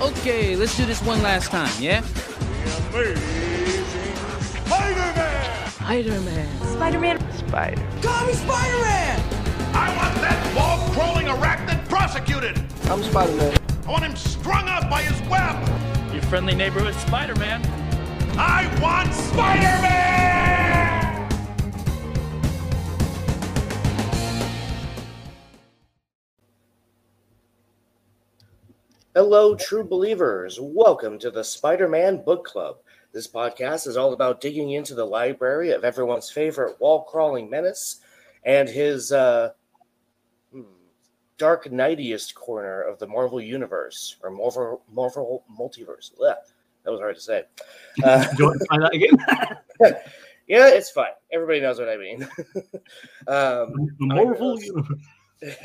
Okay, let's do this one last time, yeah? The amazing Spider-Man! Spider-Man. Spider-Man. Spider. Call me Spider-Man! I want that wall-crawling arachnid prosecuted! I'm Spider-Man. I want him strung up by his web! Your friendly neighborhood Spider-Man. I want Spider-Man! Hello, true believers. Welcome to the Spider Man Book Club. This podcast is all about digging into the library of everyone's favorite wall crawling menace and his uh, hmm, dark nightiest corner of the Marvel Universe or Marvel, Marvel Multiverse. Ugh, that was hard to say. Uh, Do you want to try that again? yeah, it's fine. Everybody knows what I mean. um, the Marvel Universe.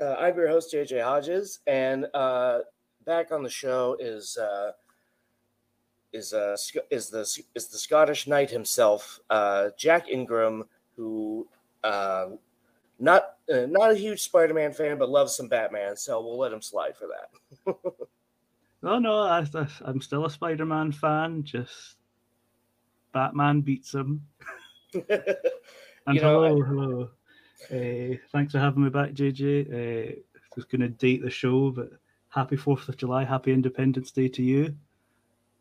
uh, I'm your host JJ Hodges, and uh, back on the show is uh, is uh, is the is the Scottish knight himself, uh, Jack Ingram, who uh, not uh, not a huge Spider-Man fan, but loves some Batman. So we'll let him slide for that. No, no, I, I, I'm still a Spider-Man fan. Just Batman beats him. And You know, hello, hello. Uh, thanks for having me back, JJ. Uh, just going to date the show, but happy Fourth of July, happy Independence Day to you.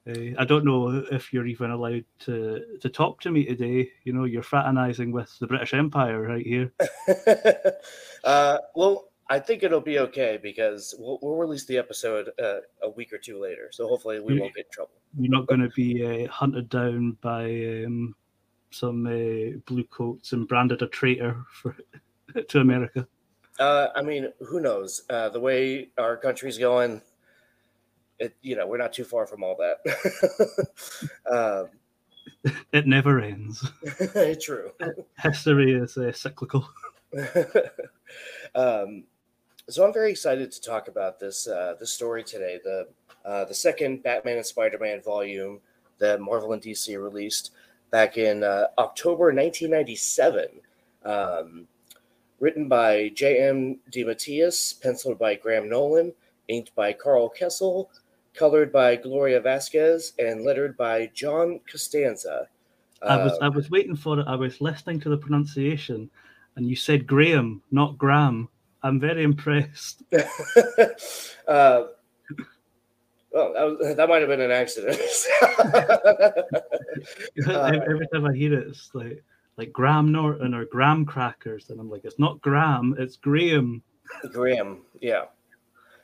Uh, I don't know if you're even allowed to to talk to me today. You know, you're fraternizing with the British Empire right here. uh, well, I think it'll be okay because we'll, we'll release the episode uh, a week or two later. So hopefully we won't get in trouble. You're not going to be uh, hunted down by um, some uh, blue coats and branded a traitor for to America. Uh, I mean, who knows? Uh, the way our country's going, it you know we're not too far from all that. um, It never ends. true. History is uh, cyclical. um, so I'm very excited to talk about this uh, this story today. The uh, the second Batman and Spider-Man volume that Marvel and DC released back in uh, October 1997. Um, written by J.M. DeMatteis, penciled by Graham Nolan, inked by Karl Kesel, colored by Gloria Vasquez, and lettered by John Costanza. I was Uh, I was waiting for it. I was listening to the pronunciation, and you said Graham, not Graham. I'm very impressed. uh, well, that, was, that might have been an accident. every, every time I hear it, it's like like Graham Norton or Graham Crackers, and I'm like, it's not Graham, it's Graham. Graham, yeah.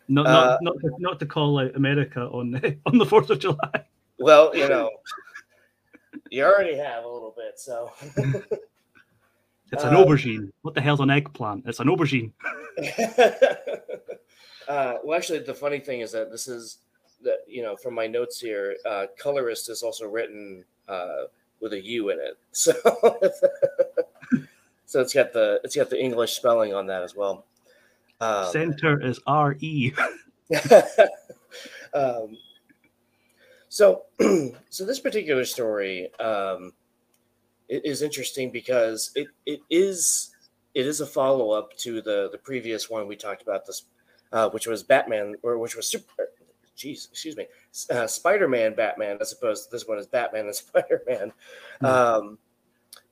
Not Uh, not not, to, not to call out America on the, on the Fourth of July. Well, you know, you already have a little bit, so. It's an Uh, aubergine. What the hell's an eggplant? It's an aubergine. uh, well, actually, the funny thing is that this is that you know from my notes here, uh, colorist is also written uh, with a U in it, so so it's got the it's got the English spelling on that as well. Um, Center is R E. um, so, so this particular story um, is interesting because it, it is it is a follow up to the the previous one we talked about this, uh, which was Batman or which was super. Jeez, excuse me, uh, Spider Man Batman as opposed to this one is Batman and Spider Man. Hmm. Um,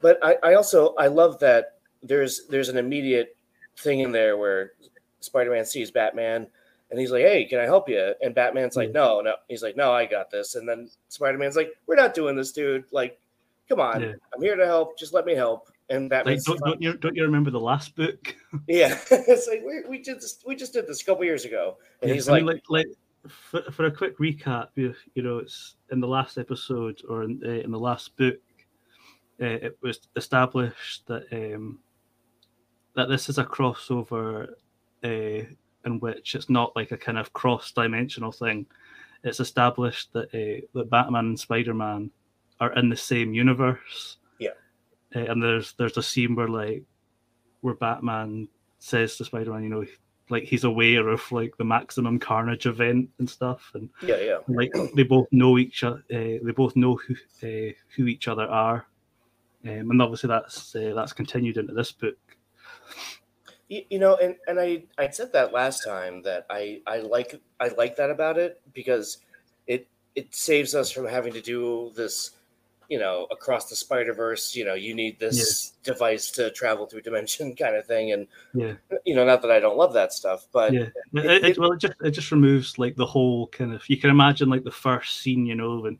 but I, I also I love that there's there's an immediate thing in there where Spider-Man sees Batman and he's like, "Hey, can I help you?" And Batman's like, "No, no." He's like, "No, I got this." And then Spider-Man's like, "We're not doing this, dude. Like, come on, Yeah. I'm here to help. Just let me help." And Like, don't, don't you don't you remember the last book? yeah, it's like we, we did this. We just did this a couple years ago, and Yeah, he's I like, like, like for, for a quick recap, you, you know, it's in the last episode or in, uh, in the last book, uh, it was established that um, that this is a crossover uh, in which it's not like a kind of cross-dimensional thing. It's established that uh, that Batman and Spider-Man are in the same universe. Yeah. Uh, and there's there's a scene where like where Batman says to Spider-Man, you know, like he's aware of like the maximum carnage event and stuff and yeah, yeah. like they both know each other uh, they both know who uh, who each other are um, and obviously that's uh, that's continued into this book Y- You know, and, and I I said that last time that I I like I like that about it because it it saves us from having to do this, you know, across the Spider Verse. You know, you need this device to travel through dimension kind of thing, and Yeah, you know, not that I don't love that stuff, but yeah. It, it, it- well, it just it just removes like the whole kind of. You can imagine like the first scene, you know, when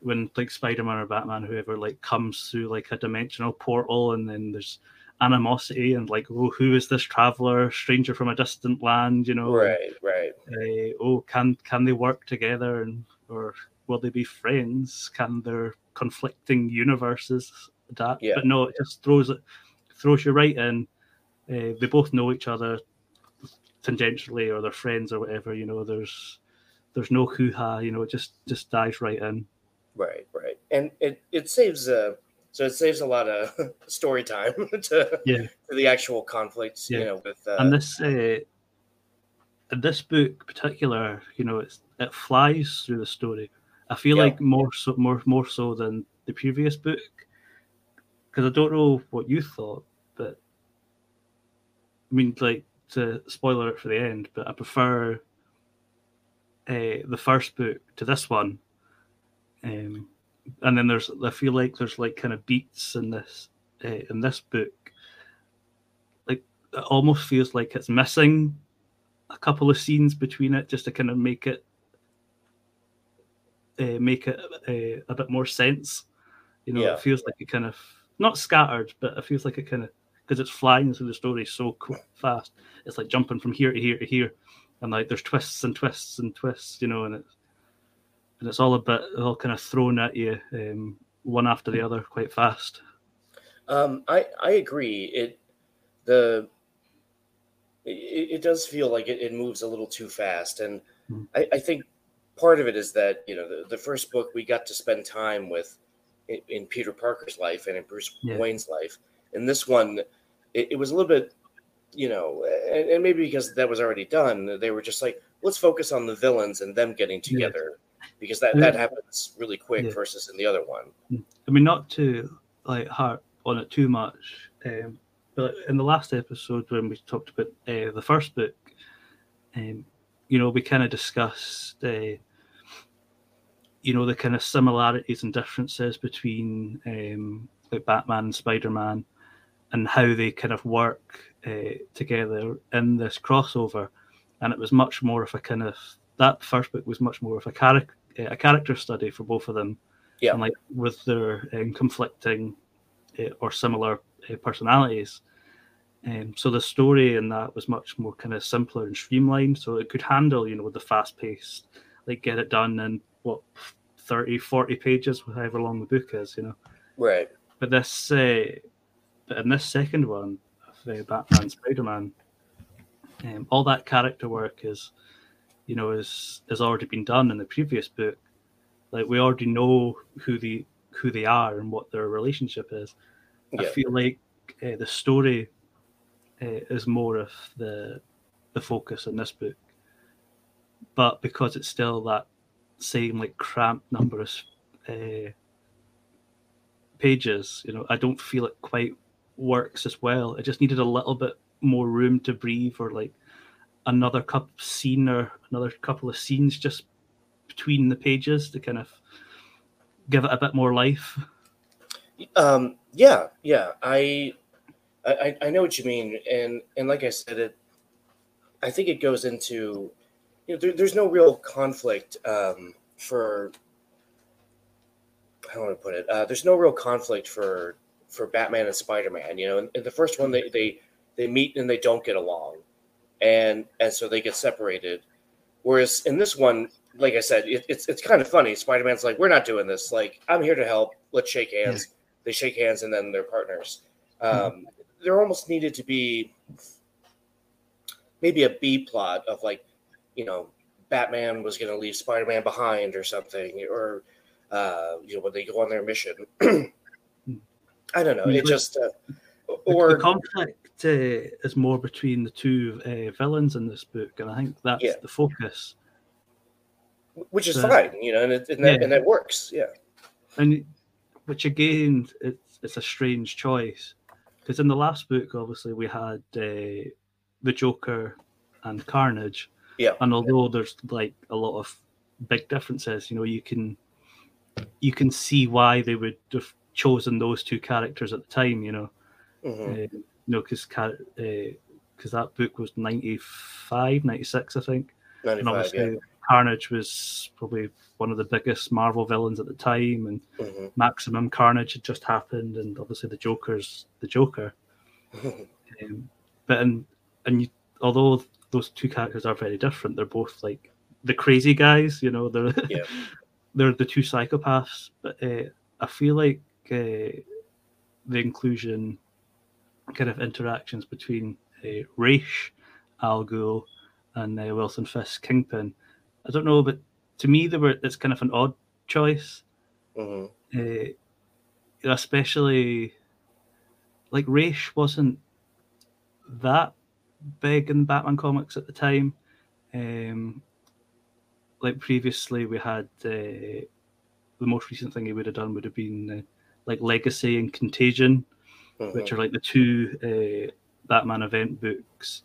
when like Spider Man or Batman, whoever, like comes through like a dimensional portal, and then there's animosity and like, oh, who is this traveler, stranger from a distant land, you know? right, right, uh, oh, can can they work together and or will they be friends? Can their conflicting universes that Yeah. But no, it just throws it throws you right in. Uh, they both know each other tangentially, or they're friends or whatever. You know, there's there's no hoo ha. You know, it just just dives right in. right, right, and it it saves uh so it saves a lot of story time to Yeah. to the actual conflicts, you Yeah. know, with uh, and this uh, this book particular, you know, it's it flies through the story. I feel Yeah. like more so more more so than the previous book because I don't know what you thought, but I mean, like to spoiler it for the end, but I prefer uh, the first book to this one. Um, and then there's I feel like there's like kind of beats in this uh, in this book like it almost feels like it's missing a couple of scenes between it just to kind of make it uh, make it uh, a bit more sense you know Yeah. it feels like it kind of not scattered but it feels like it kind of because it's flying through the story so fast it's like jumping from here to here to here and like there's twists and twists and twists you know and it's and it's all a bit all kind of thrown at you um, one after the other quite fast Um, I I agree. It the it, it does feel like it, it moves a little too fast, and Hmm. I, I think part of it is that you know the, the first book we got to spend time with in, in Peter Parker's life and in Bruce Yeah. Wayne's life. In this one, it, it was a little bit, you know, and, and maybe because that was already done, they were just like, let's focus on the villains and them getting Yeah. together, because that Yeah. that happens really quick Yeah. versus in the other one. I mean, not to like harp on it too much, um, but in the last episode when we talked about uh, the first book, um, you know, we kind of discussed, uh, you know, the kind of similarities and differences between um, like Batman and Spider Man, and how they kind of work uh, together in this crossover. And it was much more of a kind of that first book was much more of a character a character study for both of them Yeah. and like with their um, conflicting uh, or similar uh, personalities. Um, so the story in that was much more kind of simpler and streamlined, so it could handle, you know, the fast pace, like get it done in what 30, 40 pages, however long the book is, you know. Right. But this, uh, but in this second one of uh, Batman, Spider Man, um, all that character work is, you know, is has already been done in the previous book. Like we already know who the who they are and what their relationship is. I feel like uh, the story uh, is more of the the focus in this book, but because it's still that same like cramped number of uh, pages, you know, I don't feel it quite works as well. It just needed a little bit more room to breathe, or like another cup scene or another couple of scenes just between the pages to kind of give it a bit more life. Um, yeah, yeah. I, I, I know what you mean, and and like I said, it. I think it goes into, you know, there, there's no real conflict um, for. How do I put it? Uh, there's no real conflict for for Batman and Spider Man. You know, in, in the first one, they they they meet and they don't get along, and and so they get separated. Whereas in this one, like I said, it, it's it's kind of funny. Spider Man's like, "We're not doing this. Like, I'm here to help. Let's shake hands." They shake hands and then they're partners. Um, There almost needed to be maybe a B plot of like, you know, Batman was going to leave Spider Man behind or something, or uh, you know, when they go on their mission. I don't know. It just uh, or the conflict uh, is more between the two uh, villains in this book, and I think that's Yeah. the focus. which is fine, you know, and it, and, that, Yeah. and that works. Yeah. and which again it's it's a strange choice because in the last book, obviously, we had uh, the Joker and Carnage. Yeah. And although there's like a lot of big differences, you know, you can you can see why they would have chosen those two characters at the time. You know, Mhm. uh, you know, because because that book was 95, 96, I think. And obviously, yeah. Carnage was probably one of the biggest Marvel villains at the time, and Mhm. Maximum Carnage had just happened, and obviously the Joker's the Joker. Um, but and and you, although those two characters are very different, they're both like the crazy guys. You know, they're Yeah. they're the two psychopaths. But uh, I feel like uh, the inclusion kind of interactions between uh, Ra's, Al Ghul, and uh, Wilson Fisk Kingpin. I don't know, but to me, they were it's kind of an odd choice Mhm. uh, especially like Ra's wasn't that big in Batman comics at the time. Um, like previously, we had uh, the most recent thing he would have done would have been uh, like Legacy and Contagion, which Mhm. are like the two uh, Batman event books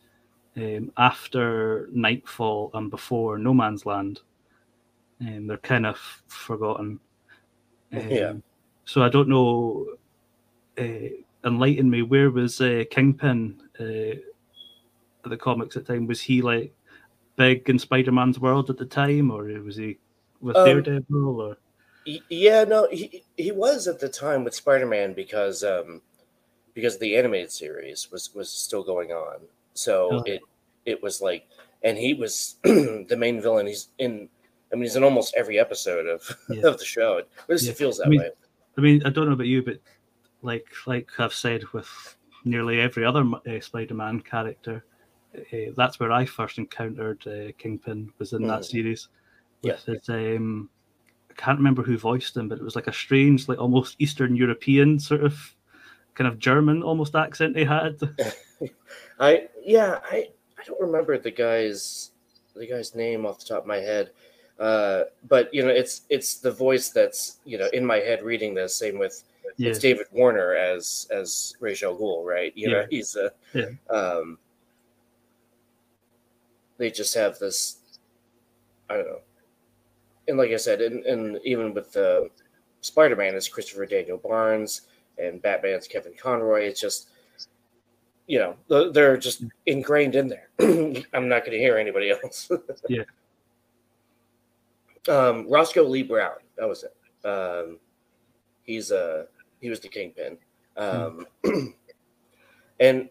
um, after Nightfall and before No Man's Land. And they're kind of forgotten. Um, Yeah. So I don't know. Uh, enlighten me. Where was uh, Kingpin uh, the comics at the time? Was he like big in Spider Man's world at the time, or was he with Um, Daredevil? Or Yeah, no, he he was at the time with Spider-Man because um because the animated series was was still going on. So Oh. it it was like and he was the main villain. He's in I mean he's in almost every episode of Yeah. of the show. At least Yeah. it feels that I mean, way. I mean, I don't know about you, but like like I've said with nearly every other uh, Spider-Man character, uh, that's where I first encountered uh, Kingpin was in that Mm. series. Yeah. His, um, I can't remember who voiced him, but it was like a strange, like almost Eastern European sort of kind of German almost accent he had. I yeah, I I don't remember the guy's the guy's name off the top of my head. Uh, but you know, it's it's the voice that's you know in my head reading this. Same with yeah, it's David Warner as as Ra's al Ghul, right? You know, he's a Yeah. um. They just have this, I don't know, and like I said, and, and even with the Spider Man, is Christopher Daniel Barnes, and Batman's Kevin Conroy. It's just, you know, they're just ingrained in there. I'm not going to hear anybody else. Yeah. Um, Roscoe Lee Browne, that was it. Um, he's uh he was the kingpin. Um, and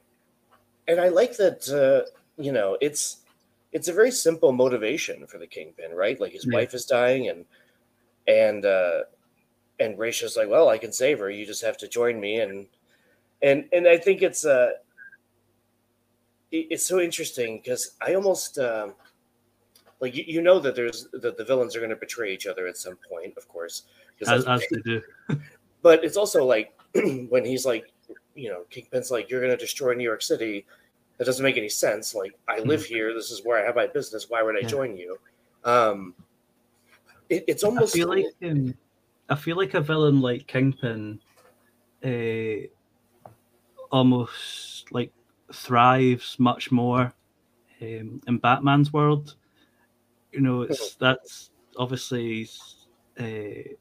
and I like that uh, you know it's it's a very simple motivation for the kingpin, right? Like his Yeah. wife is dying, and and uh, and Rachel's like, well, I can save her. You just have to join me, and and and I think it's uh it- it's so interesting because I almost um, like you, you know that there's that the villains are going to betray each other at some point, of course, as, as they do. but it's also like when he's like, you know, Kingpin's like, you're going to destroy New York City. That doesn't make any sense. Like, I live here. This is where I have my business. Why would I Yeah. join you? Um, it, it's I almost feel like um, I feel like a villain like Kingpin, uh, almost like thrives much more um, in Batman's world. You know, it's that's obviously he's, uh,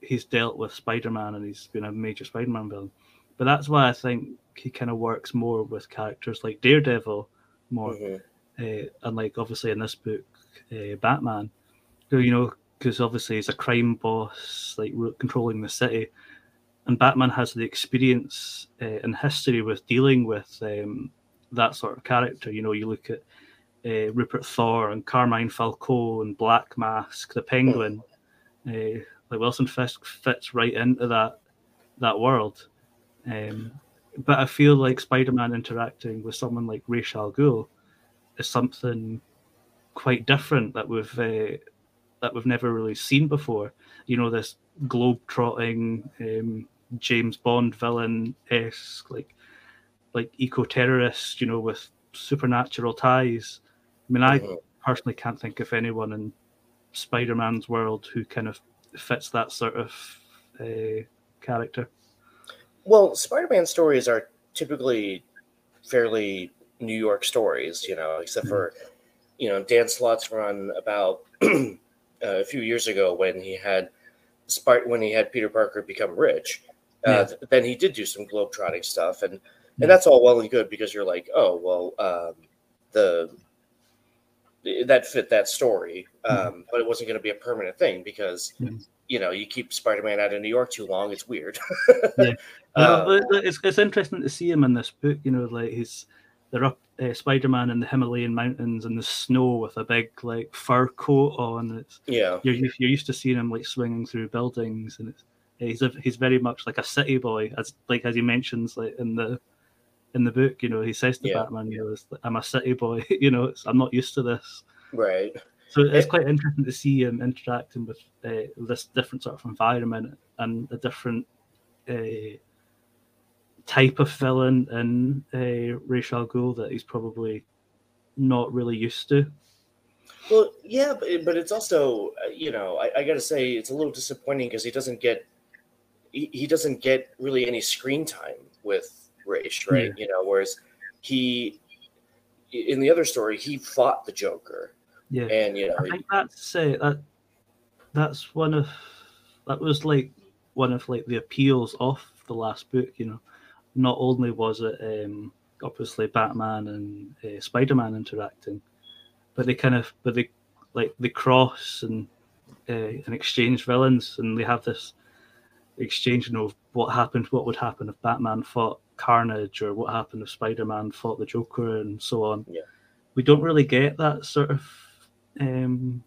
he's dealt with Spider Man and he's been a major Spider Man villain, but that's why I think he kind of works more with characters like Daredevil more Mhm. uh, and like obviously in this book, uh, Batman, who you know, because obviously he's a crime boss, like controlling the city, and Batman has the experience uh, and history with dealing with um, that sort of character. You know, you look at uh, Rupert Thorne and Carmine Falco and Black Mask, the Penguin. Uh, like Wilson Fisk fits right into that that world. Um, but I feel like Spider-Man interacting with someone like Ra's al Ghul is something quite different that we've uh, that we've never really seen before. You know, this globe-trotting um, James Bond villain esque, like like eco-terrorist. You know, with supernatural ties. I mean, I Mhm. personally can't think of anyone in Spider-Man's world who kind of fits that sort of uh, character. Well, Spider-Man stories are typically fairly New York stories, you know, except for you know Dan Slott's run about a few years ago when he had Spart when he had Peter Parker become rich. Uh, Yeah. Then he did do some globetrotting stuff, and and that's all well and good because you're like, oh well, um, the that fit that story, um, but it wasn't going to be a permanent thing because Mhm. you know you keep Spider-Man out of New York too long, it's weird. Yeah. Uh, No, but- but it's, it's interesting to see him in this book. You know, like he's they're up uh, Spider-Man in the Himalayan mountains in the snow with a big like fur coat on. It's yeah, you're you're used to seeing him like swinging through buildings, and it's he's a, he's very much like a city boy, as like as he mentions like in the in the book. You know, he says to Yeah. Batman, "You know, I'm a city boy. you know, it's, I'm not used to this." right. So it's Eh. quite interesting to see him interacting with uh, this different sort of environment and a different uh, type of villain in uh, Ra's al Ghul that he's probably not really used to. Well, yeah, but, but it's also, uh, you know, I, I got to say it's a little disappointing because he doesn't get he, he doesn't get really any screen time with Ra's, right? Yeah. You know, whereas he in the other story he fought the Joker, Yeah, and you know, I think that's uh, that. That's one of that was like one of like the appeals of the last book. You know, not only was it um, obviously Batman and uh, Spider Man interacting, but they kind of but they like they cross and uh, and exchange villains, and they have this exchange you know, of what happened, what would happen if Batman fought Carnage, or what happened if Spider Man fought the Joker, and so on. Yeah. We don't really get that sort of um,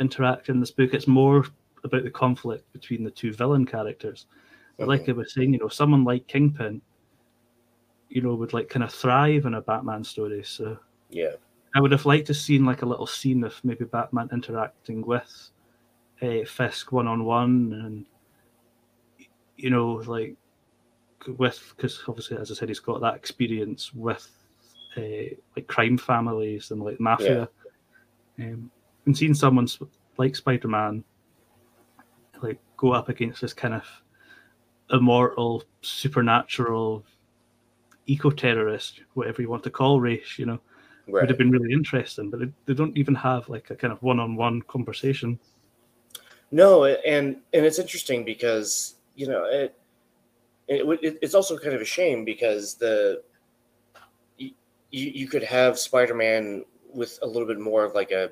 interact in this book. It's more about the conflict between the two villain characters. Like I was saying, you know, someone like Kingpin, you know, would like kind of thrive in a Batman story. So yeah, I would have liked to seen like a little scene of maybe Batman interacting with uh, Fisk one on one, and you know, like with because obviously, as I said, he's got that experience with uh, like crime families and like mafia, um, and seeing someone like Spider Man like go up against this kind of immortal, supernatural eco terrorist, whatever you want to call Ra's, you know would have been really interesting, but they, they don't even have like a kind of one-on-one conversation. No, and and it's interesting because you know it, it, it it's also kind of a shame because the you, you could have Spider-Man with a little bit more of like a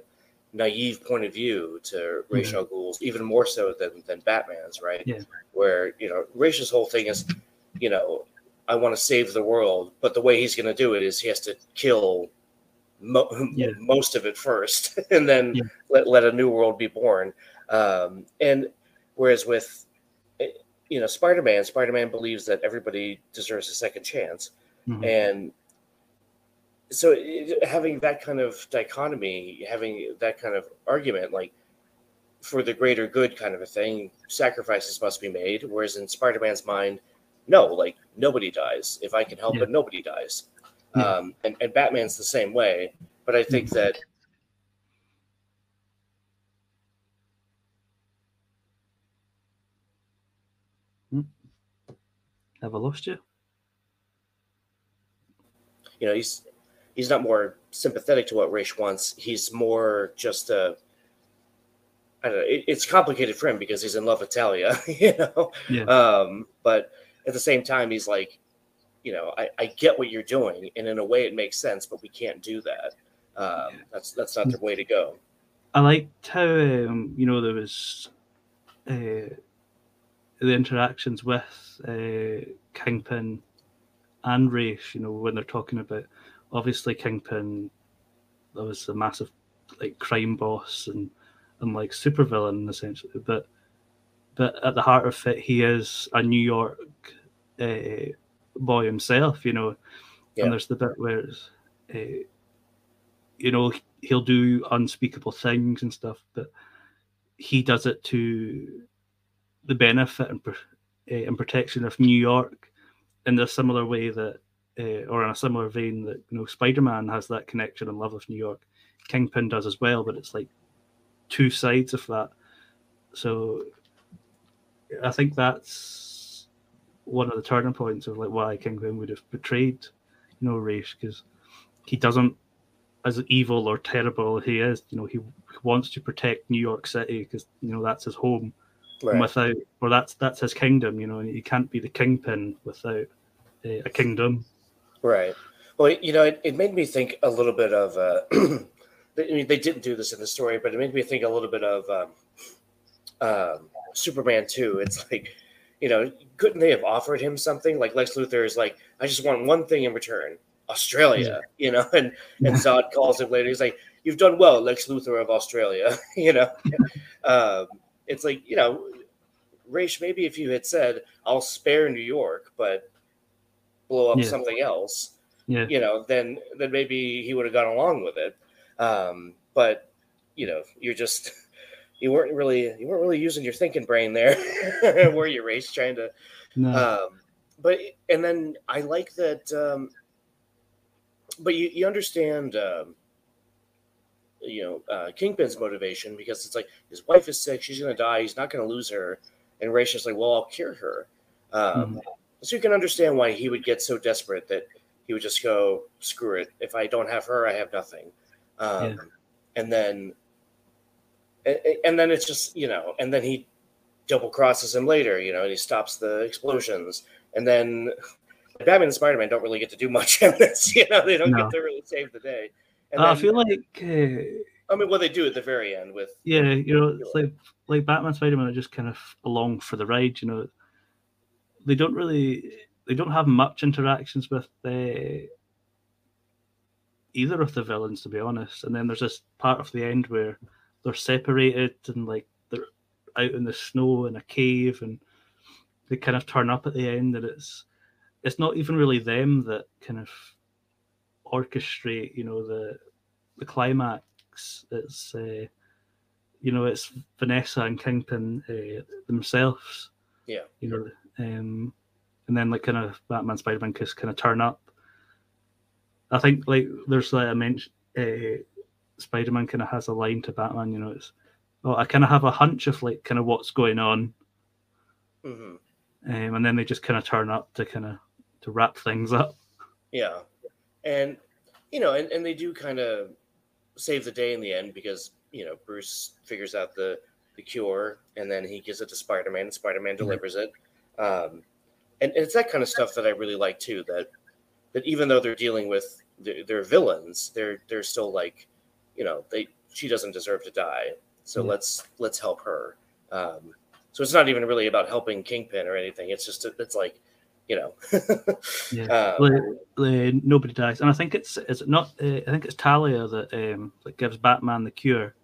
naive point of view to Ra's al Ghul's, even more so than than Batman's, right? Yeah. Where you know Ra's whole thing is, you know, I want to save the world, but the way he's going to do it is he has to kill mo- Yeah. most of it first, and then Yeah. let let a new world be born. Um, and whereas with eh, you know Spider-Man, Spider-Man believes that everybody deserves a second chance, Mhm. and so it, having that kind of dichotomy, having that kind of argument, like for the greater good kind of a thing, sacrifices must be made. Whereas in Spider-Man's mind, no, like nobody dies. If I can help Yeah. it, nobody dies. Yeah. Um, and, and Batman's the same way. But I think that Have I lost you? you know he's he's not more sympathetic to what Ra's wants. He's more just a I don't know. It, it's complicated for him because he's in love with Talia, you know. Yeah. Um, but at the same time, he's like, you know, I, I get what you're doing, and in a way, it makes sense, but we can't do that. Um, that's that's not the way to go. I liked how um, you know there was uh, the interactions with uh, Kingpin and Rafe. You know when they're talking about obviously Kingpin, there was a massive like crime boss and and like supervillain essentially, but but at the heart of it, he is a New York uh, boy himself. You know, Yeah. and there's the bit where it's, uh, you know he'll do unspeakable things and stuff, but he does it to the benefit and, uh, and protection of New York in the similar way that, uh, or in a similar vein that you know Spider-Man has that connection and love of New York. Kingpin does as well, but it's like two sides of that. So I think that's one of the turning points of like why Kingpin would have betrayed, you know, Ra's because he doesn't, as evil or terrible he is, you know, he wants to protect New York City because you know that's his home. Right. without, or that's that's his kingdom, you know, and he can't be the kingpin without a, a kingdom. Right. Well, you know, it, it made me think a little bit of. Uh, I mean, they didn't do this in the story, but it made me think a little bit of um, um, Superman 2. It's like, you know, couldn't they have offered him something? Like Lex Luthor is like, I just want one thing in return Australia, you know? And, and Zod calls him later. He's like, You've done well, Lex Luthor of Australia, you know? um, it's like, you know, Ra's, maybe if you had said, I'll spare New York, but blow up yeah. something else, yeah. you know, then then maybe he would have gone along with it. Um, but you know, you're just you weren't really you weren't really using your thinking brain there, were you, Ra's? Trying to, no. um, but and then I like that. Um, but you you understand. Um, you know, uh, Kingpin's motivation because it's like his wife is sick, she's gonna die, he's not gonna lose her, and just like, well, I'll cure her. Um, mm-hmm. So you can understand why he would get so desperate that he would just go, screw it. If I don't have her, I have nothing. Um, yeah. And then, and then it's just you know, and then he double crosses him later, you know, and he stops the explosions, and then Batman and Spider Man don't really get to do much in this, you know, they don't no. get to really save the day. And uh, then, I feel like. Uh, I mean, what they do at the very end with yeah, you know, it's like like Batman, Spider Man are just kind of along for the ride. You know, they don't really they don't have much interactions with the either of the villains, to be honest. And then there's this part of the end where they're separated and like they're out in the snow in a cave, and they kind of turn up at the end, and it's it's not even really them that kind of orchestrate, you know, the the climax. It's uh, you know, it's Vanessa and Kingpin uh, themselves. Yeah, you know, um, and then like kind of Batman, Spider Man, just kind of turn up I think like there's like I mentioned, uh, Spider Man kind of has a line to Batman. You know, it's oh, I kind of have a hunch of like kind of what's going on, mm-hmm. um, and then they just kind of turn up to kind of to wrap things up. Yeah, and you know, and, and they do kind of save the day in the end because you know Bruce figures out the the cure and then he gives it to Spider Man and Spider Man delivers it. Um, and, it's that kind of stuff that I really like too. That that even though they're dealing with their, their villains, they're they're still like, you know, they she doesn't deserve to die. So mm let's let's help her. Um, so it's not even really about helping Kingpin or anything. It's just it's like, you know, yeah. Um, nobody dies, and I think it's is it not? Uh, I think it's Talia that um, that gives Batman the cure,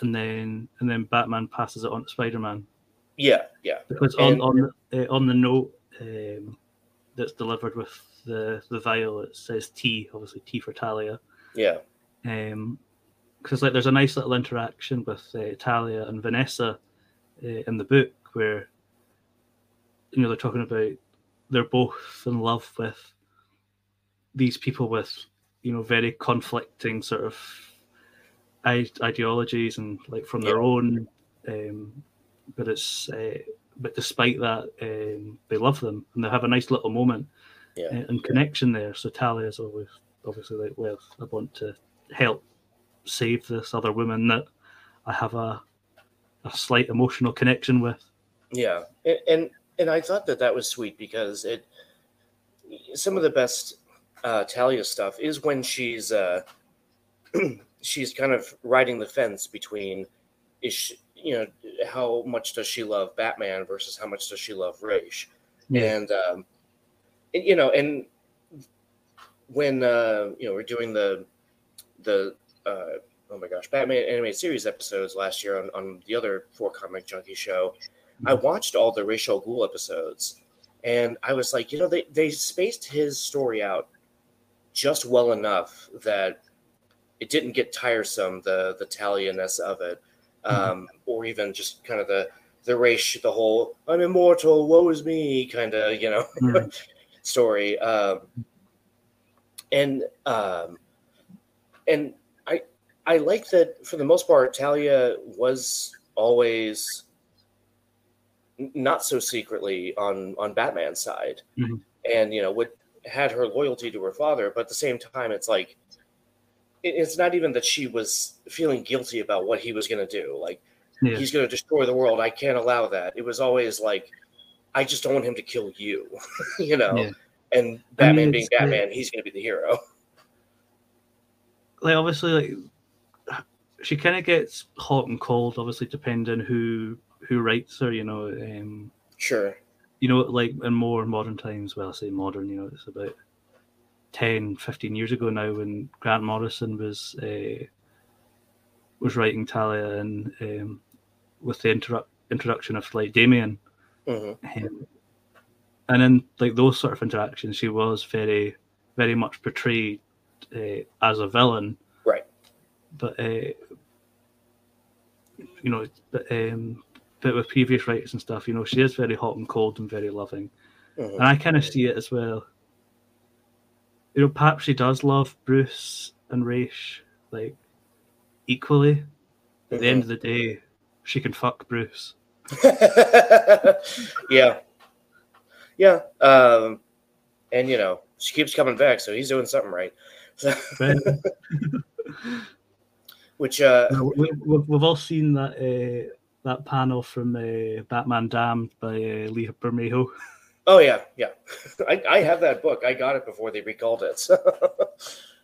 and then and then Batman passes it on to Spider Man. Yeah, yeah. Because on and, on uh, on the note um, that's delivered with the the vial it says T, obviously T for Talia. Yeah. Um, because like there's a nice little interaction with uh, Talia and Vanessa uh, in the book where you know they're talking about they're both in love with these people with you know very conflicting sort of ideologies and like from their yeah. own um, but it's uh, but despite that um, they love them and they have a nice little moment yeah. and, connection there. So Talia is always obviously like, well, I want to help save this other woman that I have a a slight emotional connection with. Yeah, and and, and I thought that that was sweet because it some of the best uh, Talia stuff is when she's uh, she's kind of riding the fence between is she, you know how much does she love Batman versus how much does she love Ra's, yeah. and um, you know, and when uh, you know we're doing the the uh, oh my gosh, Batman animated series episodes last year on, on the other four comic junkie show, I mm-hmm. watched all the Ra's al Ghul episodes, and I was like, you know, they they spaced his story out just well enough that it didn't get tiresome the the Talianess of it. Um, mm-hmm. or even just kind of the the Ra's, the whole "I'm immortal, woe is me" kind of, you know. Mm-hmm. story. Um, and um, and I I like that for the most part, Talia was always not so secretly on on Batman's side, Mhm. and you know would had her loyalty to her father, but at the same time, it's like it's not even that she was feeling guilty about what he was going to do. Like Yeah. he's going to destroy the world. I can't allow that. It was always like, I just don't want him to kill you, you know. Yeah. And Batman being it's, uh, Batman, he's going to be the hero. like obviously like she kind of gets hot and cold obviously depending who who writes her you know um Sure. you know like in more modern times well i say modern you know it's about 10 15 years ago now when grant morrison was uh, was writing talia and um with the introdu- introduction of like damian. Hmm um, and in like those sort of interactions she was very very much portrayed uh, as a villain. Right. but uh, you know but, um, but with previous writers and stuff you know she is very hot and cold and very loving. Hmm and i kind of see it as well you know perhaps she does love bruce and Ra's like equally at the end of the day she can fuck bruce yeah. Yeah. Um, and, you know, she keeps coming back, so he's doing something right. So, which, uh, we, we, we've all seen that uh, that panel from uh, Batman Damned by uh, Lee Bermejo. oh, yeah. Yeah. I, I have that book. I got it before they recalled it.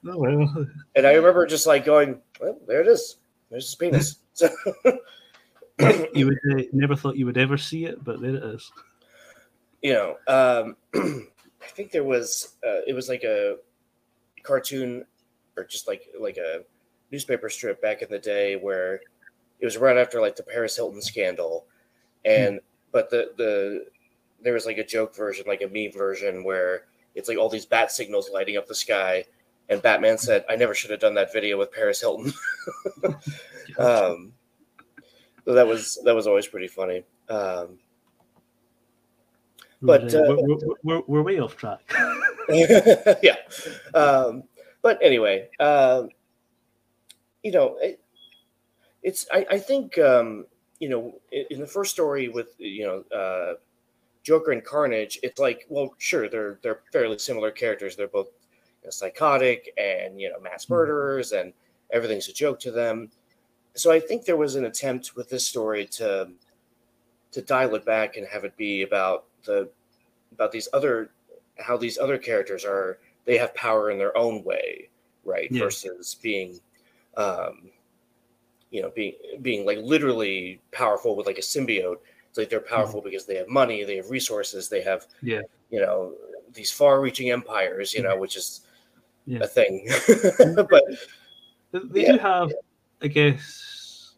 Oh well, and I remember just like going, well, there it is. There's his penis. So, you would uh, never thought you would ever see it, but there it is. you know, um, I think there was uh, it was like a cartoon or just like like a newspaper strip back in the day where it was right after like the Paris Hilton scandal, and but the the there was like a joke version, like a meme version where it's like all these bat signals lighting up the sky, and Batman said, "I never should have done that video with Paris Hilton." um, so that was that was always pretty funny. Um, but, we're, uh, we're, we're, we're, way off track. yeah. Um, but anyway, um, you know, it, it's I, I think um, you know in, in the first story with you know uh, Joker and Carnage, it's like well, sure they're they're fairly similar characters. They're both you know, psychotic and you know mass murderers, and everything's a joke to them. So I think there was an attempt with this story to to dial it back and have it be about the about these other how these other characters are they have power in their own way right Yeah. versus being um you know being being like literally powerful with like a symbiote it's like they're powerful because they have money they have resources they have Yeah. you know these far reaching empires you know which is Yeah. a thing but They, Yeah, do have, I guess,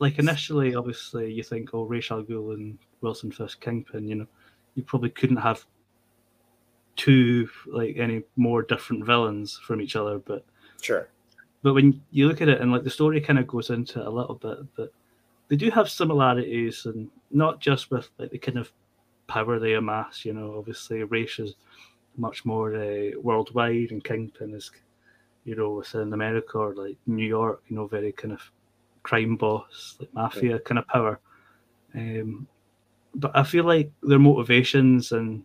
like initially, obviously, you think, oh, Ra's al Ghul and Wilson Fisk Kingpin, you know, you probably couldn't have two like any more different villains from each other, but sure but when you look at it and like the story kind of goes into it a little bit, but they do have similarities, and not just with like the kind of power they amass. You know, obviously, Ra's is much more uh, worldwide, and Kingpin is, you know, within America or like New York. You know, very kind of crime boss, like mafia kind of power. Um, but I feel like their motivations and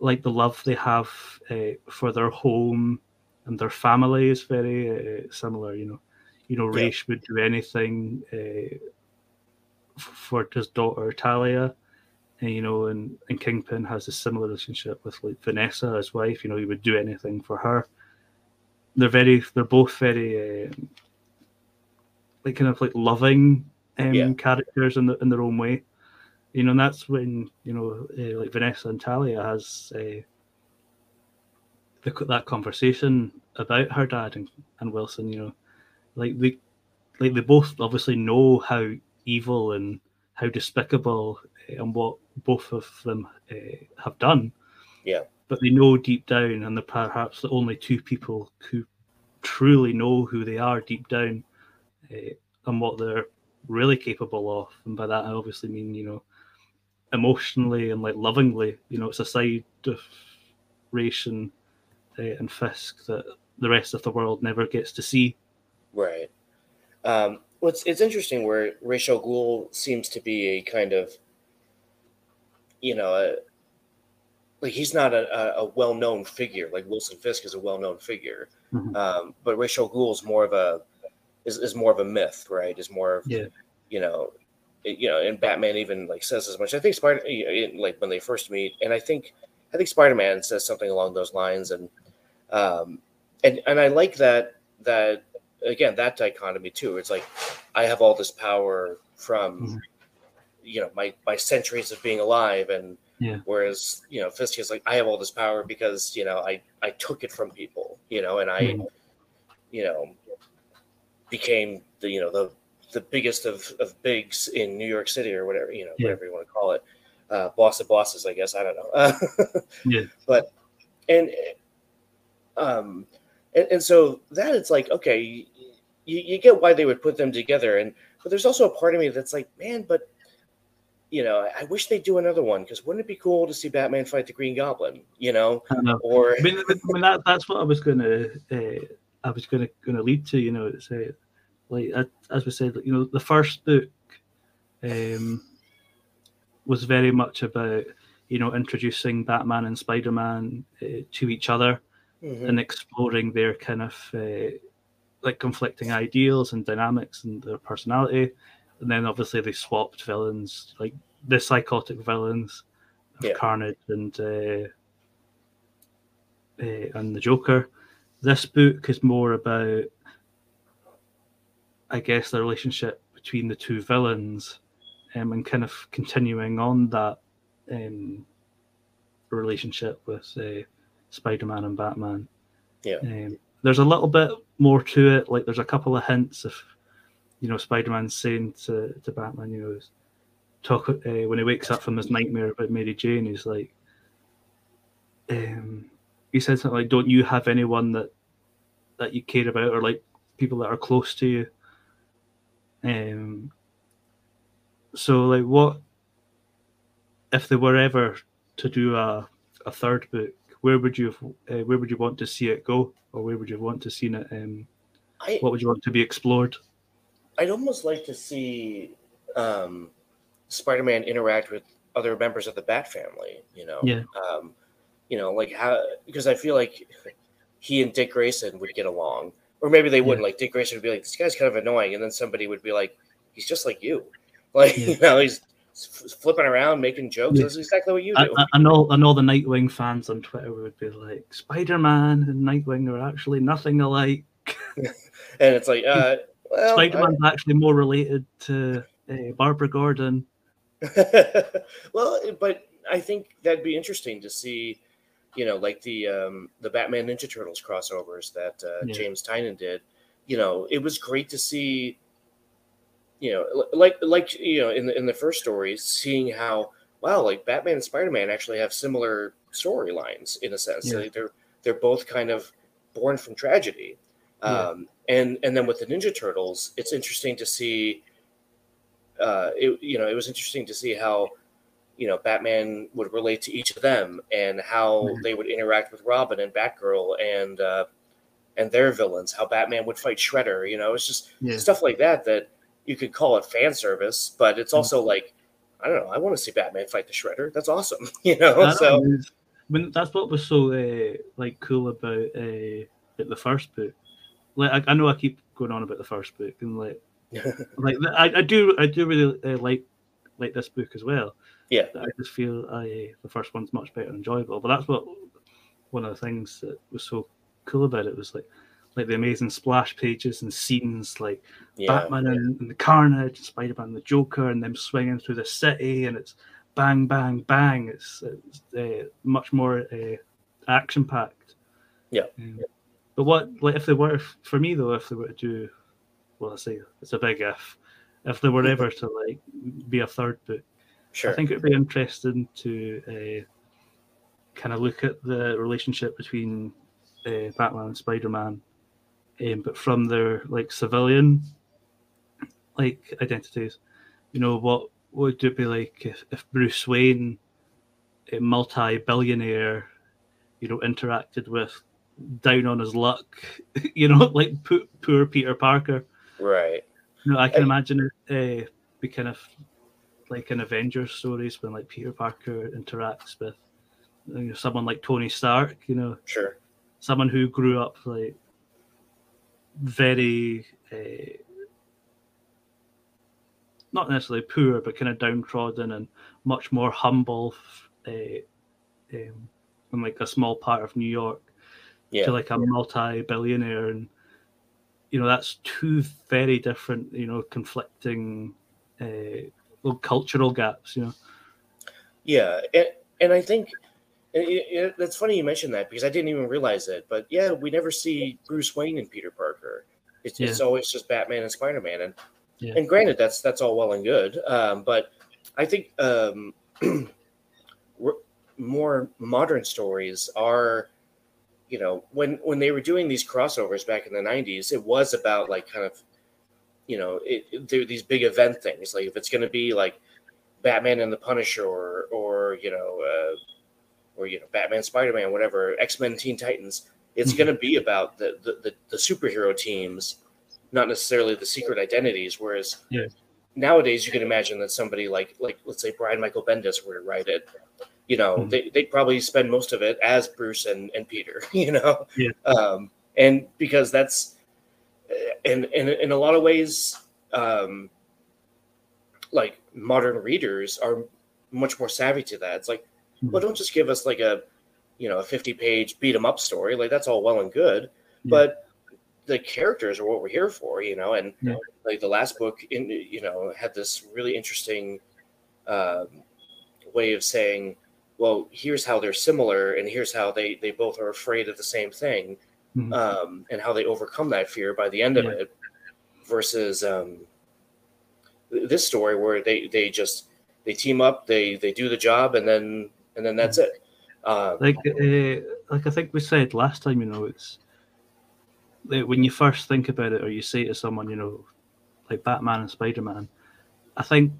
like the love they have uh, for their home and their family is very uh, similar. You know, you know, Yeah. Ra's would do anything uh, for his daughter Talia, and you know, and, and Kingpin has a similar relationship with like Vanessa, his wife. You know, he would do anything for her. They're very, they're both very, um, like kind of like loving um, Yeah. characters in the, in their own way. You know, and that's when you know, uh, like Vanessa and Talia has. Uh, the, that conversation about her dad and, and Wilson, you know, like they, like they both obviously know how evil and how despicable uh, and what both of them uh, have done. Yeah. But they know deep down, and they're perhaps the only two people who truly know who they are deep down uh, and what they're really capable of. And by that, I obviously mean, you know, emotionally and like lovingly. You know, it's a side of Ra's and uh, and Fisk that the rest of the world never gets to see. Right. Um, well, it's, it's interesting where Ra's al Ghul seems to be a kind of, you know, a, like he's not a, a, well-known figure. Like Wilson Fisk is a well-known figure, Mhm. um, but Ra's al Ghul's more of a is, is more of a myth, right? Is more of Yeah. you know, it- you know, and Batman even like says as much. I think Spider, you know, like when they first meet, and I think I think Spider Man says something along those lines, and um, and and I like that that again that dichotomy too. It's like I have all this power from Mhm. you know my my centuries of being alive, and Yeah. whereas you know Fisk is like I have all this power because you know I I took it from people, you know, and I Mhm. you know became the you know the the biggest of, of bigs in New York City or whatever you know Yeah. whatever you want to call it, uh, boss of bosses, I guess I don't know. Yeah. But and um and, and so that it's like okay, you, you get why they would put them together, and but there's also a part of me that's like, man, but you know, I wish they'd do another one because wouldn't it be cool to see Batman fight the Green Goblin? You know, know. or I mean, I mean that, that's what I was gonna uh, I was gonna gonna lead to. You know, it's uh, like as we said, you know, the first book um, was very much about you know introducing Batman and Spider Man uh, to each other Mhm. and exploring their kind of uh, like conflicting ideals and dynamics and their personality. And then obviously they swapped villains, like the psychotic villains of Yeah. Carnage and uh, uh, and the Joker. This book is more about, I guess, the relationship between the two villains, um, and kind of continuing on that um, relationship with uh, Spider-Man and Batman. Yeah. Um, there's a little bit more to it. Like there's a couple of hints of, you know, Spider-Man saying to, to Batman, you know, talk uh, when he wakes up from his nightmare about Mary Jane. He's like, um, he said something like, "Don't you have anyone that that you care about, or like people that are close to you?" Um. So, like, what if they were ever to do a a third book? Where would you uh, where would you want to see it go, or where would you want to see it? Um, I what would you want to be explored? I'd almost like to see um, Spider-Man interact with other members of the Bat family. You know, Yeah. um, you know, like how because I feel like he and Dick Grayson would get along, or maybe they wouldn't. Like Dick Grayson would be like, "This guy's kind of annoying," and then somebody would be like, "He's just like you," like Yeah. you know, he's flipping around, making jokes. That's exactly what you do. I, I know, I know the Nightwing fans on Twitter would be like, Spider-Man and Nightwing are actually nothing alike. and it's like, uh, well, Spider-Man's actually more related to uh, Barbara Gordon. well, but I think that'd be interesting to see, you know, like the um, the Batman Ninja Turtles crossovers that uh, Yeah. James Tynion did. You know, it was great to see. You know, like like you know, in the in the first stories, seeing how wow, like Batman and Spider Man actually have similar storylines in a sense. Yeah. Like, they're they're both kind of born from tragedy. Yeah. Um, and and then with the Ninja Turtles, it's interesting to see. Uh, it you know it was interesting to see how you know Batman would relate to each of them and how Mhm. they would interact with Robin and Batgirl and uh, and their villains. How Batman would fight Shredder. You know, it's just Yeah. stuff like that that you could call it fan service, but it's Mhm. also like I don't know. I want to see Batman fight the Shredder. That's awesome. You know, I know, so it's- when that's what was so uh, like cool about uh, the first book. Like I, I know I keep going on about the first book and like like I, I do I do really uh, like like this book as well. Yeah. I just feel I the first one's much better enjoyable. But that's what one of the things that was so cool about it was like like the amazing splash pages and scenes like yeah, Batman and, and the Carnage, and Spider Man and the Joker, and them swinging through the city, and it's bang, bang, bang. It's, it's uh, much more uh, action packed. Yeah. but what, like, if they were, for me though, if they were to do, well, I say it's a big if, if they were ever to like be a third book, sure. I think it'd be interesting to uh, kind of look at the relationship between uh, Batman and Spider Man, um, but from their like civilian like identities. You know what would it be like if, if Bruce Wayne, a multi-billionaire, you know, interacted with down on his luck, you know, like poor, poor Peter Parker. Right. No, I can I- imagine it uh, be kind of like in Avengers stories when like Peter Parker interacts with you know, someone like Tony Stark. You know, Sure. someone who grew up like very uh, not necessarily poor, but kind of downtrodden and much more humble uh, um, in like a small part of New York Yeah. to like a multi-billionaire and you know that's two very different you know conflicting uh, cultural gaps you know Yeah, and, and I think it, it, that's funny you mentioned that because I didn't even realize it. But yeah, we never see Bruce Wayne and Peter Parker. It's, it's always just Batman and Spider Man. And Yeah. and granted, that's that's all well and good. Um, but I think um, more modern stories are, you know, when when they were doing these crossovers back in the '90s, it was about like kind of, you know, it, it, there these big event things. Like if it's going to be like Batman and the Punisher, or or you know, uh, or you know, Batman, Spider Man, whatever, X Men, Teen Titans. It's Mhm. going to be about the, the the the superhero teams, not necessarily the secret identities. Whereas Yeah. nowadays, you can imagine that somebody like like let's say Brian Michael Bendis were to write it. You know, Mhm. they they'd probably spend most of it as Bruce and and Peter. You know, Yeah. um, and because that's and and in a lot of ways. Um, like modern readers are much more savvy to that. It's like, well, don't just give us like a, you know, a 50 page beat 'em up story. Like that's all well and good, Yeah. but the characters are what we're here for, you know, and Yeah. like the last book in, you know, had this really interesting, um, way of saying, well, here's how they're similar and here's how they, they both are afraid of the same thing. Mhm. Um, and how they overcome that fear by the end of it versus, um, this story where they they just they team up they they do the job and then and then that's it um, like uh, like i think we said last time you know it's like when you first think about it or you say to someone you know like batman and spider-man i think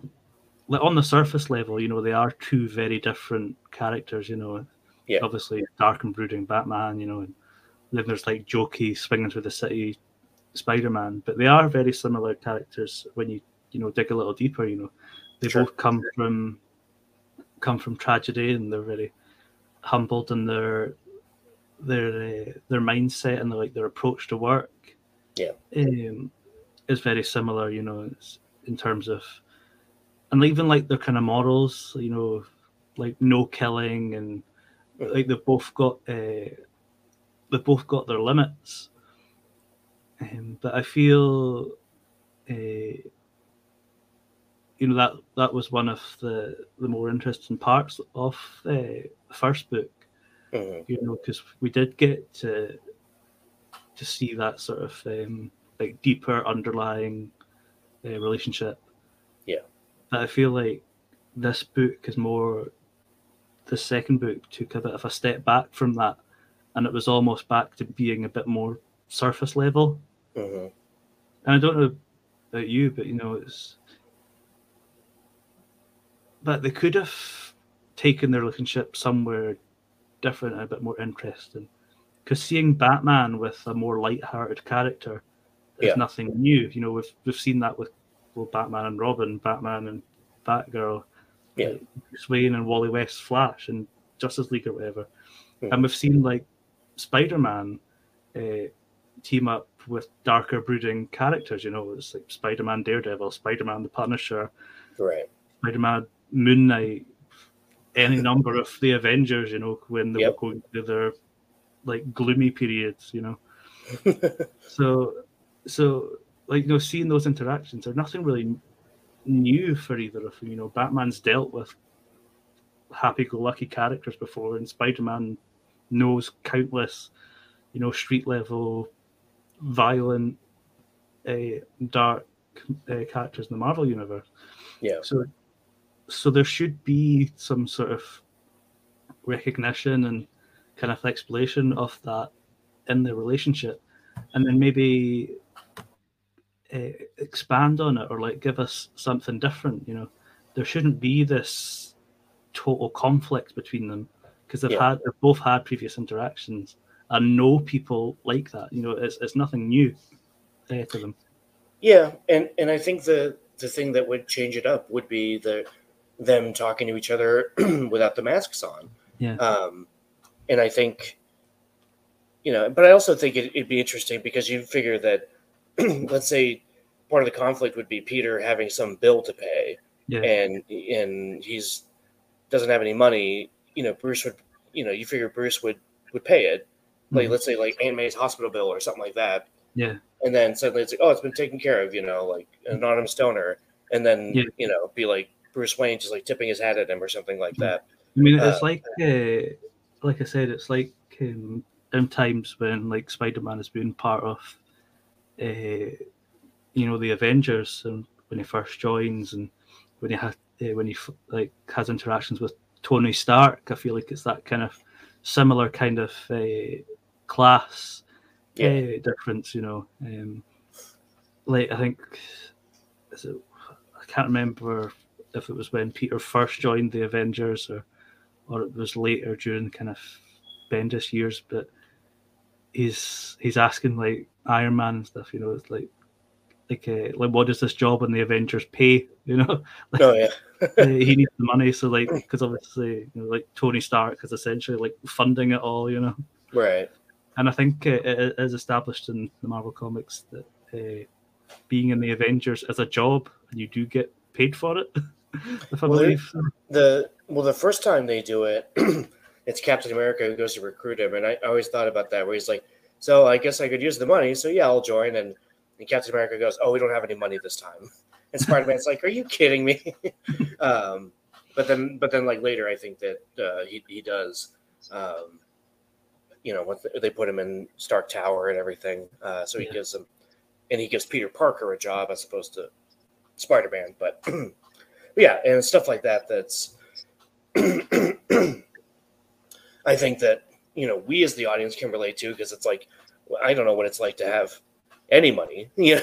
like on the surface level you know they are two very different characters you know Yeah. obviously dark and brooding batman you know and then there's like jokey swinging through the city spider-man but they are very similar characters when you you know dig a little deeper you know they Sure. both come from come from tragedy and they're very humbled in their their uh, their mindset and their, like their approach to work. Yeah. um, is very similar you know in terms of and even like their kind of morals you know like no killing and like they've both got uh, they've both got their limits. Um, but i feel uh, you know that that was one of the the more interesting parts of uh, the first book mhm. you know because we did get to to see that sort of um, like deeper underlying uh, relationship Yeah. but i feel like this book is more the second book took a bit of a step back from that and it was almost back to being a bit more surface level Mhm. and I don't know about you, but you know, it's but they could have taken their relationship somewhere different and a bit more interesting. Because seeing Batman with a more light-hearted character is Yeah. nothing new. You know, we've we've seen that with well, Batman and Robin, Batman and Batgirl, Yeah. Bruce Wayne and Wally West's Flash and Justice League or whatever. Mhm. And we've seen like Spider-Man uh, team up with darker brooding characters. You know, it's like Spider-Man, Daredevil, Spider-Man, the Punisher, right Spider-Man, Moon Knight, any number of the Avengers. You know, when they Yep. were going through their like gloomy periods. You know, so so like you know, seeing those interactions are nothing really new for either of them. You know, Batman's dealt with happy-go-lucky characters before, and Spider-Man knows countless, you know, street-level, violent, uh, dark uh, characters in the Marvel universe. yeah So, so there should be some sort of recognition and kind of exploration of that in the relationship, and then maybe uh, expand on it or like give us something different. You know, there shouldn't be this total conflict between them because they've Yeah. had they've both had previous interactions and know people like that. You know, it's it's nothing new uh, to them. Yeah, and and I think the the thing that would change it up would be the them talking to each other without the masks on. Yeah. Um, and I think, you know, but I also think it, it'd be interesting because you figure that, let's say, part of the conflict would be Peter having some bill to pay, Yeah. and and he's doesn't have any money. You know, Bruce would, you know, you figure Bruce would would pay it, like Mhm. let's say like Aunt May's hospital bill or something like that Yeah. and then suddenly it's like, oh, it's been taken care of, you know, like an anonymous donor, and then Yeah. you know, be like Bruce Wayne just like tipping his hat at him or something like that. I mean, it's Uh, like, uh, like I said, it's like um, in times when like Spider-Man has been part of, uh, you know, the Avengers, and when he first joins, and when he has uh, when he like has interactions with Tony Stark, I feel like it's that kind of similar kind of uh, class Yeah, uh, difference, you know. Um, like I think, is it, I can't remember if it was when Peter first joined the Avengers or or it was later during kind of Bendis years, but he's he's asking like Iron Man and stuff, you know, it's like like uh, like what does this job in the Avengers pay, you know? oh yeah, Uh, he needs the money, so like because obviously you know, like Tony Stark is essentially like funding it all, you know. right. And I think uh, it is established in the Marvel comics that uh, being in the Avengers is a job and you do get paid for it. if I Well, believe. The well, the first time they do it, it's Captain America who goes to recruit him, and I, I always thought about that where he's like, so I guess I could use the money, so yeah, I'll join, and, and Captain America goes, oh, we don't have any money this time, and Spider Man's like, are you kidding me? um, but then, but then, like later, I think that uh, he he does. Um, you know, once they put him in Stark Tower and everything, uh, so he Yeah. gives him, and he gives Peter Parker a job as opposed to Spider Man, but. yeah, and stuff like that. That's I think that you know we as the audience can relate to because it's like I don't know what it's like to have any money, you know.